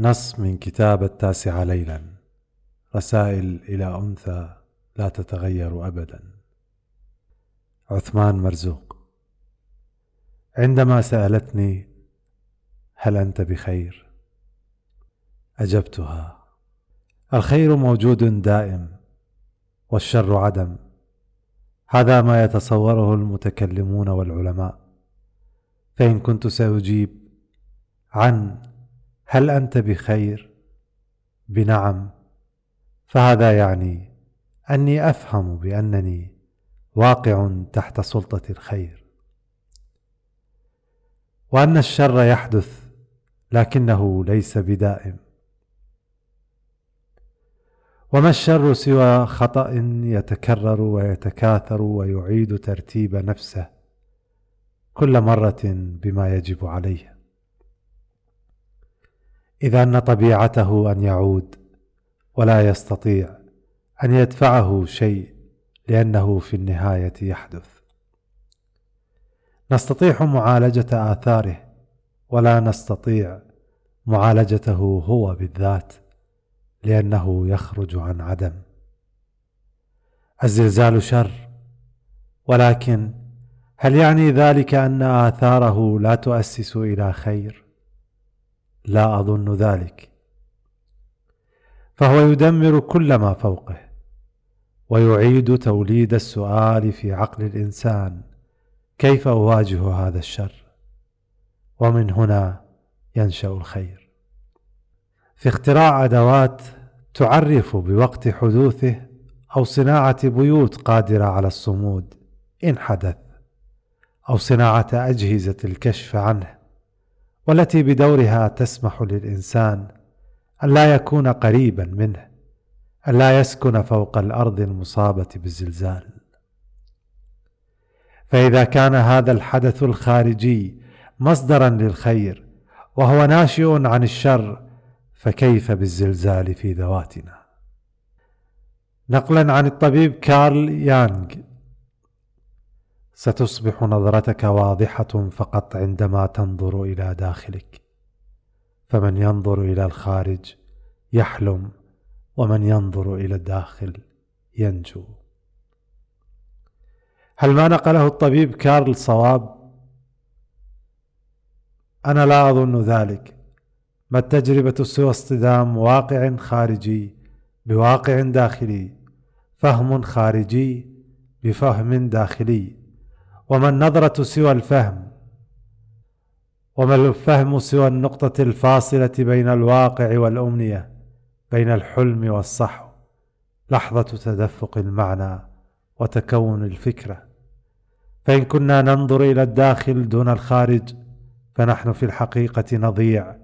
نص من كتاب التاسعة ليلا. رسائل إلى أنثى لا تتغير أبدا. عثمان مرزوق. عندما سألتني هل أنت بخير؟ أجبتها. الخير موجود دائم والشر عدم. هذا ما يتصوره المتكلمون والعلماء. فإن كنت سأجيب عن هل أنت بخير؟ بنعم. فهذا يعني أني أفهم بأنني واقع تحت سلطة الخير. وأن الشر يحدث لكنه ليس بدائم. وما الشر سوى خطأ يتكرر ويتكاثر ويعيد ترتيب نفسه كل مرة بما يجب عليه. إذ أن طبيعته أن يعود ولا يستطيع أن يدفعه شيء لأنه في النهاية يحدث نستطيع معالجة آثاره ولا نستطيع معالجته هو بالذات لأنه يخرج عن عدم الزلزال شر ولكن هل يعني ذلك أن آثاره لا تؤسس إلى خير؟ لا أظن ذلك. فهو يدمر كل ما فوقه ويعيد توليد السؤال في عقل الإنسان كيف أواجه هذا الشر؟ ومن هنا ينشأ الخير. في اختراع أدوات تعرف بوقت حدوثه أو صناعة بيوت قادرة على الصمود إن حدث أو صناعة أجهزة الكشف عنه. والتي بدورها تسمح للإنسان أن لا يكون قريبا منه أن لا يسكن فوق الأرض المصابة بالزلزال. فإذا كان هذا الحدث الخارجي مصدرا للخير وهو ناشئ عن الشر فكيف بالزلزال في ذواتنا؟ نقلا عن الطبيب كارل يانغ ستصبح نظرتك واضحة فقط عندما تنظر إلى داخلك. فمن ينظر إلى الخارج يحلم ومن ينظر إلى الداخل ينجو. هل ما نقله الطبيب كارل صواب؟ أنا لا أظن ذلك. ما التجربة سوى اصطدام واقع خارجي بواقع داخلي؟ فهم خارجي بفهم داخلي. وما النظرة سوى الفهم؟ وما الفهم سوى النقطة الفاصلة بين الواقع والأمنية بين الحلم والصحو؟ لحظة تدفق المعنى وتكون الفكرة. فإن كنا ننظر إلى الداخل دون الخارج فنحن في الحقيقة نضيع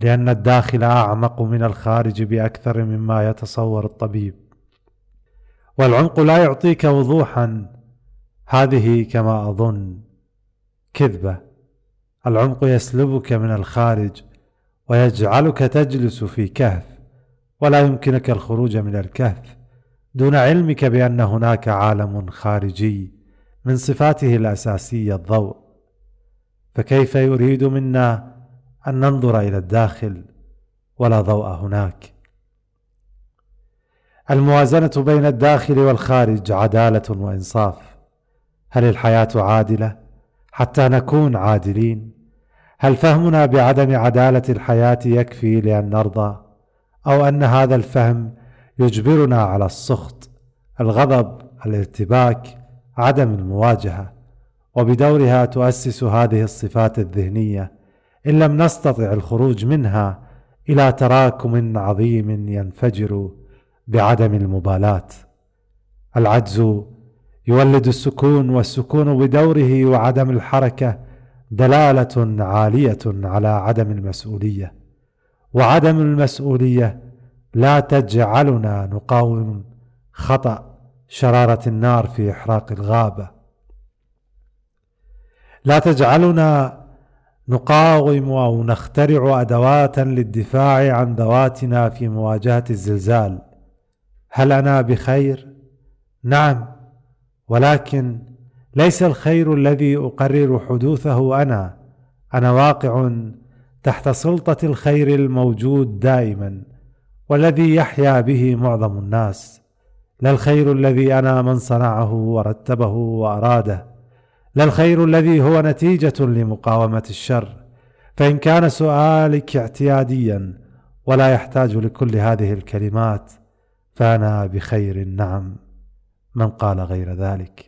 لأن الداخل أعمق من الخارج بأكثر مما يتصور الطبيب. والعمق لا يعطيك وضوحا هذه كما أظن كذبة. العمق يسلبك من الخارج ويجعلك تجلس في كهف ولا يمكنك الخروج من الكهف. دون علمك بأن هناك عالم خارجي من صفاته الأساسية الضوء. فكيف يريد منا أن ننظر إلى الداخل ولا ضوء هناك؟ الموازنة بين الداخل والخارج عدالة وإنصاف. هل الحياة عادلة حتى نكون عادلين؟ هل فهمنا بعدم عدالة الحياة يكفي لأن نرضى؟ أو أن هذا الفهم يجبرنا على السخط الغضب الارتباك عدم المواجهة؟ وبدورها تؤسس هذه الصفات الذهنية إن لم نستطع الخروج منها إلى تراكم عظيم ينفجر بعدم المبالاة. العجز يولد السكون والسكون بدوره وعدم الحركة دلالة عالية على عدم المسؤولية. وعدم المسؤولية لا تجعلنا نقاوم خطأ شرارة النار في إحراق الغابة. لا تجعلنا نقاوم أو نخترع أدوات للدفاع عن ذواتنا في مواجهة الزلزال. هل أنا بخير؟ نعم ولكن ليس الخير الذي أقرر حدوثه أنا. أنا واقع تحت سلطة الخير الموجود دائما والذي يحيا به معظم الناس. لا الخير الذي أنا من صنعه ورتبه وأراده. لا الخير الذي هو نتيجة لمقاومة الشر. فإن كان سؤالك اعتياديا ولا يحتاج لكل هذه الكلمات فأنا بخير نعم. من قال غير ذلك.